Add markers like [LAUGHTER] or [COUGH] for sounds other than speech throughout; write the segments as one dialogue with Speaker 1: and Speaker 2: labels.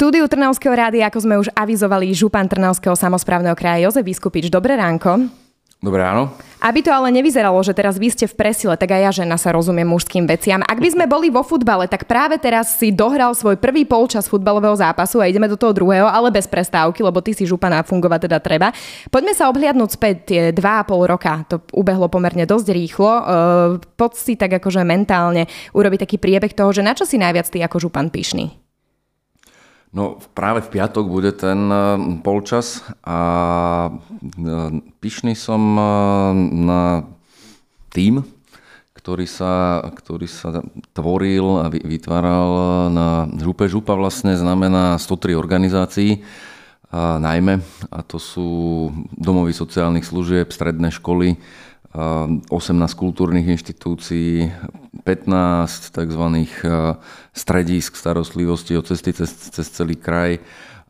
Speaker 1: štúdiu Trnavského rádia, ako sme už avizovali, župan Trnavského samozprávneho kraja Jozef Vyskupič. Dobré ránko.
Speaker 2: Dobré ráno.
Speaker 1: Aby to ale nevyzeralo, že teraz vy ste v presile, tak aj ja žena sa rozumiem mužským veciam. Ak by sme boli vo futbale, tak práve teraz si dohral svoj prvý polčas futbalového zápasu a ideme do toho druhého, ale bez prestávky, lebo ty si župana fungovať teda treba. Poďme sa obhliadnúť späť tie dva a pol roka. To ubehlo pomerne dosť rýchlo. E, poď si tak akože mentálne urobiť taký priebeh toho, že na čo si najviac ty ako župan pyšný?
Speaker 2: No práve v piatok bude ten eh, polčas a eh, pyšný som eh, na tým, ktorý sa, ktorý sa tvoril a vytváral na župe. Župa vlastne znamená 103 organizácií, a najmä, a to sú domovy sociálnych služieb, stredné školy, 18 kultúrnych inštitúcií, 15 tzv. stredísk starostlivosti o cesty cez, cez celý kraj.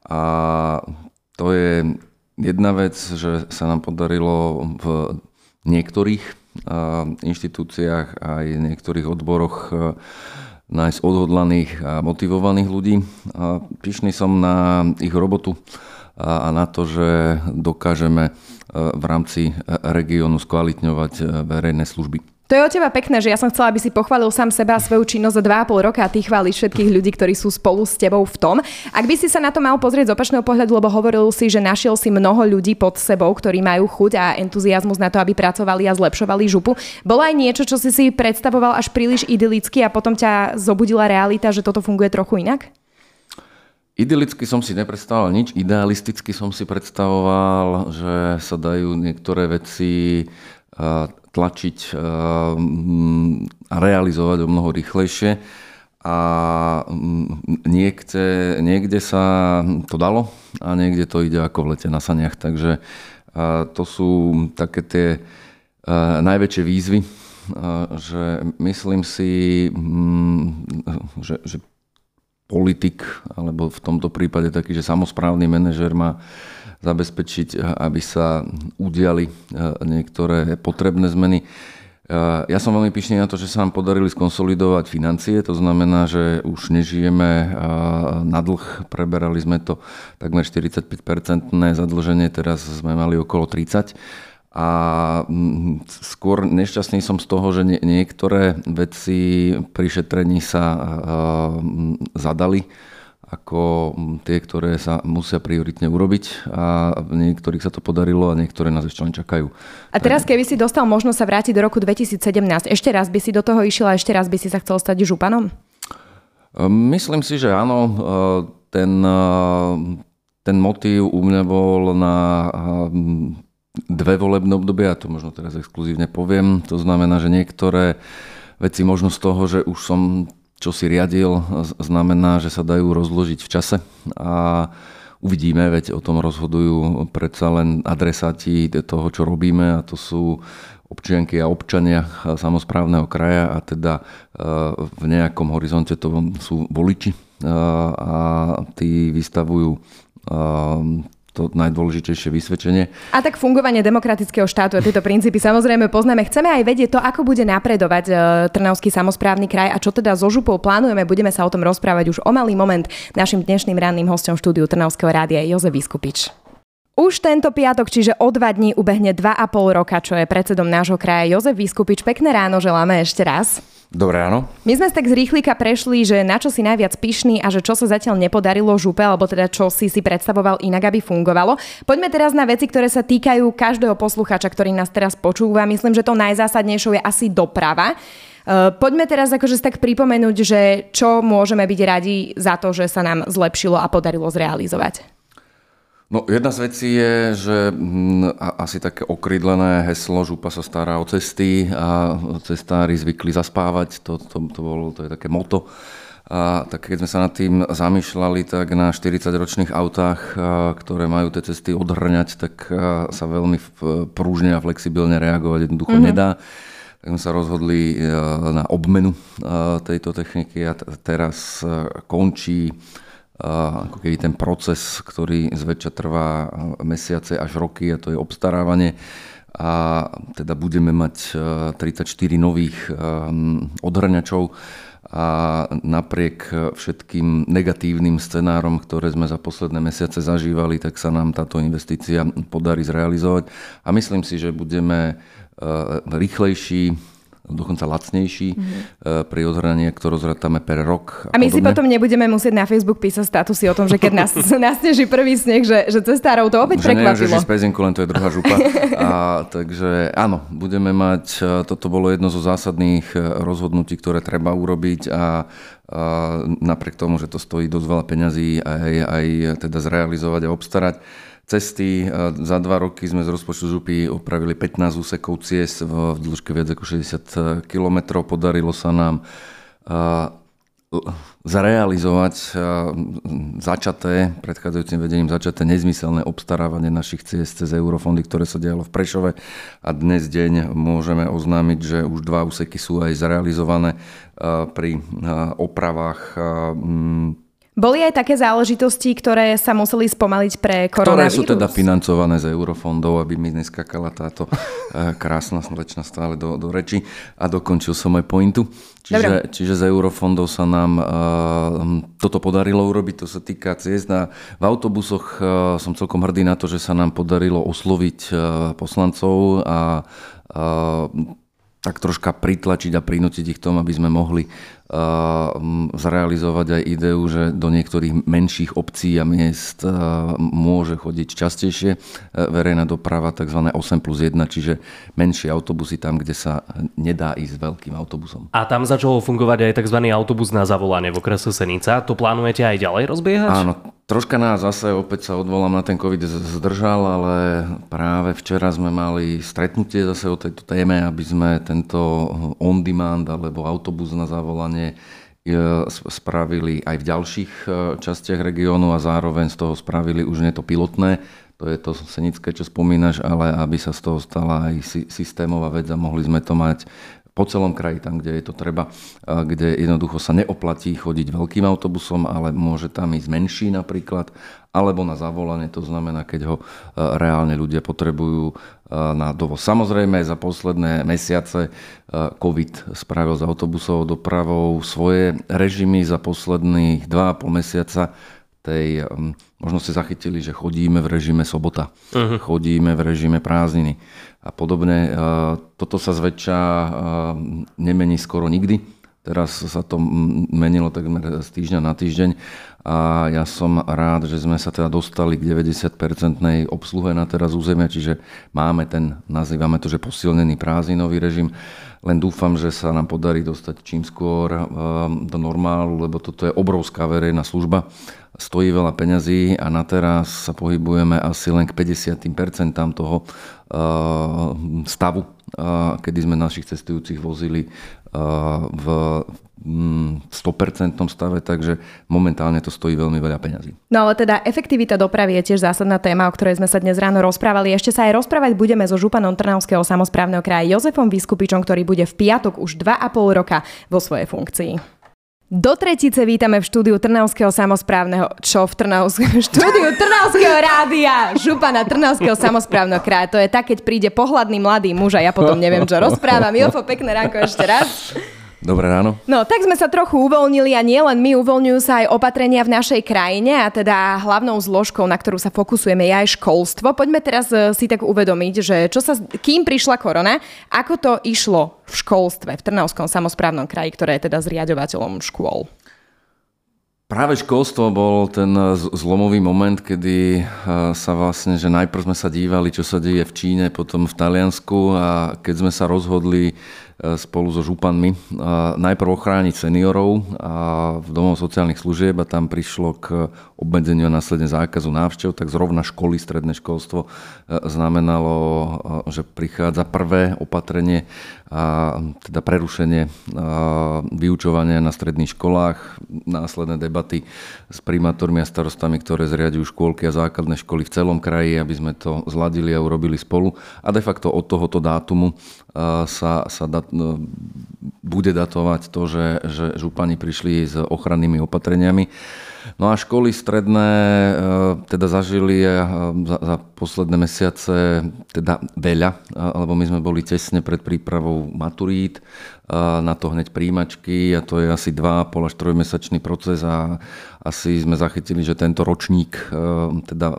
Speaker 2: A to je jedna vec, že sa nám podarilo v niektorých inštitúciách aj v niektorých odboroch nájsť odhodlaných a motivovaných ľudí. Pyšný som na ich robotu a na to, že dokážeme v rámci regiónu skvalitňovať verejné služby.
Speaker 1: To je od teba pekné, že ja som chcela, aby si pochválil sám seba a svoju činnosť za 2,5 roka a ty chváliš všetkých ľudí, ktorí sú spolu s tebou v tom. Ak by si sa na to mal pozrieť z opačného pohľadu, lebo hovoril si, že našiel si mnoho ľudí pod sebou, ktorí majú chuť a entuziasmus na to, aby pracovali a zlepšovali župu. Bolo aj niečo, čo si si predstavoval až príliš idylicky a potom ťa zobudila realita, že toto funguje trochu inak?
Speaker 2: Idylicky som si nepredstavoval nič, idealisticky som si predstavoval, že sa dajú niektoré veci tlačiť eh, a realizovať o mnoho rýchlejšie. A mm, niekde, niekde sa to dalo a niekde to ide ako v lete na saniach. Takže to sú také tie eh, najväčšie výzvy, že myslím si, mm, že, že politik, alebo v tomto prípade taký, že samozprávny manažer má zabezpečiť, aby sa udiali e, niektoré potrebné zmeny. E, ja som veľmi pyšný na to, že sa nám podarili skonsolidovať financie, to znamená, že už nežijeme e, na dlh, preberali sme to takmer 45-percentné zadlženie, teraz sme mali okolo 30 a skôr nešťastný som z toho, že niektoré veci pri šetrení sa zadali ako tie, ktoré sa musia prioritne urobiť a niektorých sa to podarilo a niektoré nás ešte len čakajú.
Speaker 1: A teraz, keby si dostal možnosť sa vrátiť do roku 2017, ešte raz by si do toho išiel a ešte raz by si sa chcel stať županom?
Speaker 2: Myslím si, že áno. Ten, ten motív u mňa bol na dve volebné obdobia, ja to možno teraz exkluzívne poviem. To znamená, že niektoré veci možno z toho, že už som čo si riadil, znamená, že sa dajú rozložiť v čase a uvidíme, veď o tom rozhodujú predsa len adresáti toho, čo robíme a to sú občianky a občania samozprávneho kraja a teda e, v nejakom horizonte to sú voliči e, a tí vystavujú e, to najdôležitejšie vysvedčenie.
Speaker 1: A tak fungovanie demokratického štátu a tieto princípy samozrejme poznáme. Chceme aj vedieť to, ako bude napredovať e, Trnavský samozprávny kraj a čo teda so župou plánujeme. Budeme sa o tom rozprávať už o malý moment. Našim dnešným ranným hostom štúdiu Trnavského rádia Jozef Vyskupič. Už tento piatok, čiže o dva dní, ubehne 2,5 roka, čo je predsedom nášho kraja Jozef Vyskupič. Pekné ráno želáme ešte raz.
Speaker 2: Dobré ráno.
Speaker 1: My sme tak z rýchlika prešli, že na čo si najviac pyšný a že čo sa zatiaľ nepodarilo župe, alebo teda čo si si predstavoval inak, aby fungovalo. Poďme teraz na veci, ktoré sa týkajú každého posluchača, ktorý nás teraz počúva. Myslím, že to najzásadnejšou je asi doprava. E, poďme teraz akože tak pripomenúť, že čo môžeme byť radi za to, že sa nám zlepšilo a podarilo zrealizovať.
Speaker 2: No jedna z vecí je, že hm, asi také okrydlené heslo Župa sa stará o cesty a cestári zvykli zaspávať, to, to, to, bolo, to je také moto. A tak keď sme sa nad tým zamýšľali, tak na 40-ročných autách, ktoré majú tie cesty odhrňať, tak sa veľmi prúžne a flexibilne reagovať jednoducho mm-hmm. nedá. Tak sme sa rozhodli na obmenu tejto techniky a teraz končí ako keby ten proces, ktorý zväčša trvá mesiace až roky a to je obstarávanie. A teda budeme mať 34 nových odhrňačov. A napriek všetkým negatívnym scenárom, ktoré sme za posledné mesiace zažívali, tak sa nám táto investícia podarí zrealizovať. A myslím si, že budeme rýchlejší, dokonca lacnejší mm-hmm. pri odhraní, ktorú zrátame per rok.
Speaker 1: A, a my podobne. si potom nebudeme musieť na Facebook písať statusy o tom, že keď nás [LAUGHS] nasneží prvý sneh, že, že cestárov to opäť že prekvapilo.
Speaker 2: Že z pezinku, len to je druhá [LAUGHS] župa. a, takže áno, budeme mať, e, toto bolo jedno zo zásadných e, rozhodnutí, ktoré treba urobiť a a napriek tomu, že to stojí dosť veľa peňazí aj, aj teda zrealizovať a obstarať, cesty. Za dva roky sme z rozpočtu župy opravili 15 úsekov ciest v dĺžke viac ako 60 km. Podarilo sa nám zrealizovať začaté, predchádzajúcim vedením začaté nezmyselné obstarávanie našich ciest cez eurofondy, ktoré sa dialo v Prešove a dnes deň môžeme oznámiť, že už dva úseky sú aj zrealizované pri opravách
Speaker 1: boli aj také záležitosti, ktoré sa museli spomaliť pre koronavírus?
Speaker 2: Ktoré sú teda financované z eurofondov, aby mi neskakala táto eh, krásna slečna stále do, do reči. A dokončil som aj pointu. Čiže, čiže z eurofondov sa nám uh, toto podarilo urobiť, to sa týka ciest. A v autobusoch uh, som celkom hrdý na to, že sa nám podarilo osloviť uh, poslancov a uh, tak troška pritlačiť a prinútiť ich tomu, aby sme mohli zrealizovať aj ideu, že do niektorých menších obcí a miest môže chodiť častejšie e, verejná doprava, tzv. 8 plus 1, čiže menšie autobusy tam, kde sa nedá ísť veľkým autobusom.
Speaker 3: A tam začalo fungovať aj tzv. autobus na zavolanie v okrese Senica. To plánujete aj ďalej rozbiehať?
Speaker 2: Áno, Troška nás zase, opäť sa odvolám na ten COVID, zdržal, ale práve včera sme mali stretnutie zase o tejto téme, aby sme tento on-demand alebo autobus na zavolanie e, spravili aj v ďalších e, častiach regiónu a zároveň z toho spravili už nie to pilotné, to je to senické, čo spomínaš, ale aby sa z toho stala aj systémová vec a mohli sme to mať po celom kraji, tam, kde je to treba, kde jednoducho sa neoplatí chodiť veľkým autobusom, ale môže tam ísť menší napríklad, alebo na zavolanie, to znamená, keď ho reálne ľudia potrebujú na dovoz. Samozrejme, za posledné mesiace COVID spravil za autobusovou dopravou svoje režimy za posledných 2,5 mesiaca tej, možno ste zachytili, že chodíme v režime sobota, uh-huh. chodíme v režime prázdniny a podobne. Toto sa zväčša nemení skoro nikdy. Teraz sa to menilo takmer z týždňa na týždeň a ja som rád, že sme sa teda dostali k 90-percentnej obsluhe na teraz územia, čiže máme ten, nazývame to, že posilnený prázdninový režim. Len dúfam, že sa nám podarí dostať čím skôr do normálu, lebo toto je obrovská verejná služba stojí veľa peňazí a na teraz sa pohybujeme asi len k 50% toho eh, stavu, kedy sme našich cestujúcich vozili eh, v 100% mm, stave, takže momentálne to stojí veľmi veľa peňazí.
Speaker 1: No ale teda efektivita dopravy je tiež zásadná téma, o ktorej sme sa dnes ráno rozprávali. Ešte sa aj rozprávať budeme so županom Trnavského samozprávneho kraja Jozefom Vyskupičom, ktorý bude v piatok už 2,5 roka vo svojej funkcii. Do tretice vítame v štúdiu Trnavského samozprávneho, čo v Trnavskom štúdiu Trnavského rádia, župana Trnavského samozprávneho kraja. To je tak, keď príde pohľadný mladý muž a ja potom neviem, čo rozprávam. Jofo, pekné ránko ešte raz.
Speaker 2: Dobré ráno.
Speaker 1: No, tak sme sa trochu uvoľnili a nielen my, uvoľňujú sa aj opatrenia v našej krajine a teda hlavnou zložkou, na ktorú sa fokusujeme, je aj školstvo. Poďme teraz e, si tak uvedomiť, že čo sa, kým prišla korona, ako to išlo v školstve v Trnavskom samozprávnom kraji, ktoré je teda zriadovateľom škôl.
Speaker 2: Práve školstvo bol ten zlomový moment, kedy e, sa vlastne, že najprv sme sa dívali, čo sa deje v Číne, potom v Taliansku a keď sme sa rozhodli spolu so županmi. Najprv ochrániť seniorov v domov sociálnych služieb a tam prišlo k obmedzeniu a následne zákazu návštev, tak zrovna školy, stredné školstvo znamenalo, že prichádza prvé opatrenie a teda prerušenie vyučovania na stredných školách, následné debaty s primátormi a starostami, ktoré zriadujú škôlky a základné školy v celom kraji, aby sme to zladili a urobili spolu. A de facto od tohoto dátumu sa, sa dat, no, bude datovať to, že, že župani prišli s ochrannými opatreniami. No a školy stredné teda zažili za, za posledné mesiace teda veľa, lebo my sme boli tesne pred prípravou maturít, na to hneď príjimačky a to je asi 2,5 až 3 mesačný proces a asi sme zachytili, že tento ročník e, teda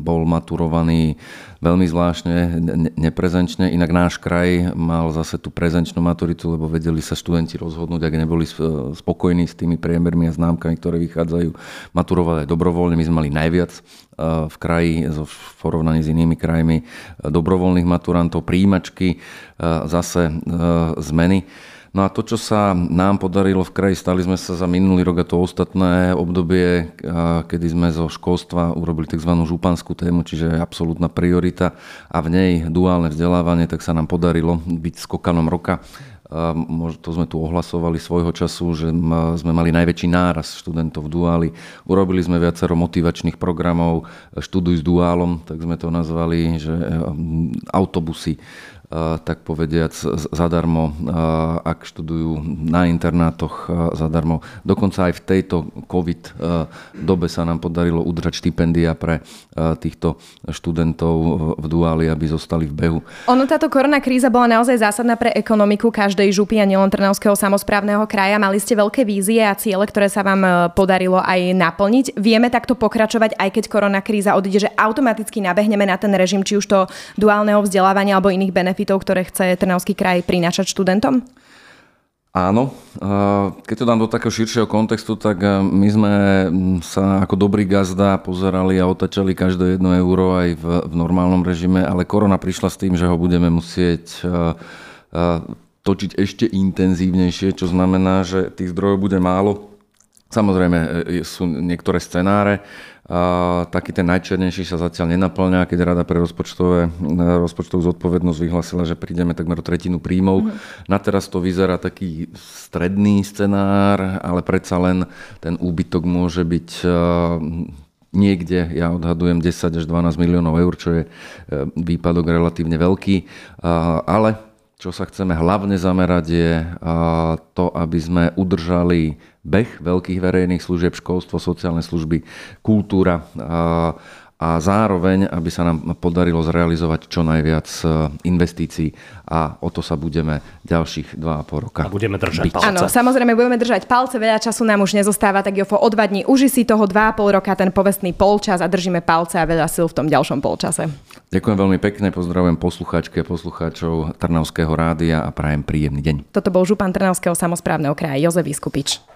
Speaker 2: bol maturovaný veľmi zvláštne, neprezenčne. Inak náš kraj mal zase tú prezenčnú maturitu, lebo vedeli sa študenti rozhodnúť, ak neboli spokojní s tými priemermi a známkami, ktoré vychádzajú, maturovať aj dobrovoľne. My sme mali najviac e, v kraji v porovnaní s inými krajmi dobrovoľných maturantov, príjimačky, e, zase zmeny. No a to, čo sa nám podarilo v kraji, stali sme sa za minulý rok a to ostatné obdobie, kedy sme zo školstva urobili tzv. županskú tému, čiže absolútna priorita a v nej duálne vzdelávanie, tak sa nám podarilo byť skokanom roka to sme tu ohlasovali svojho času, že sme mali najväčší náraz študentov v duáli. Urobili sme viacero motivačných programov, študuj s duálom, tak sme to nazvali, že autobusy tak povediac zadarmo, ak študujú na internátoch zadarmo. Dokonca aj v tejto COVID dobe sa nám podarilo udržať štipendia pre týchto študentov v duáli, aby zostali v behu.
Speaker 1: Ono táto korona kríza bola naozaj zásadná pre ekonomiku každej župy a nielen Trnavského samozprávneho kraja. Mali ste veľké vízie a ciele, ktoré sa vám e, podarilo aj naplniť. Vieme takto pokračovať, aj keď korona kríza odíde, že automaticky nabehneme na ten režim, či už to duálneho vzdelávania alebo iných benefitov benefitov, ktoré chce Trnavský kraj prinášať študentom?
Speaker 2: Áno, keď to dám do takého širšieho kontextu, tak my sme sa ako dobrý gazda pozerali a otačali každé jedno euro aj v, v normálnom režime, ale korona prišla s tým, že ho budeme musieť točiť ešte intenzívnejšie, čo znamená, že tých zdrojov bude málo. Samozrejme e, sú niektoré scenáre, a taký ten najčernejší sa zatiaľ nenaplňa, keď Rada pre rozpočtové, rozpočtovú zodpovednosť vyhlasila, že prídeme takmer o tretinu príjmov. Mm. Na teraz to vyzerá taký stredný scenár, ale predsa len ten úbytok môže byť niekde, ja odhadujem 10 až 12 miliónov eur, čo je e, výpadok relatívne veľký, ale čo sa chceme hlavne zamerať je to, aby sme udržali beh veľkých verejných služieb, školstvo, sociálne služby, kultúra a zároveň, aby sa nám podarilo zrealizovať čo najviac e, investícií a o to sa budeme ďalších 2,5 roka. A
Speaker 3: budeme držať byť. palce.
Speaker 1: Áno, samozrejme budeme držať palce, veľa času nám už nezostáva, tak Jofo, o dva dní uži si toho 2,5 roka ten povestný polčas a držíme palce a veľa sil v tom ďalšom polčase.
Speaker 2: Ďakujem veľmi pekne, pozdravujem poslucháčky a poslucháčov Trnavského rádia a prajem príjemný deň.
Speaker 1: Toto bol župan Trnavského samozprávneho kraja Jozef Vyskupič.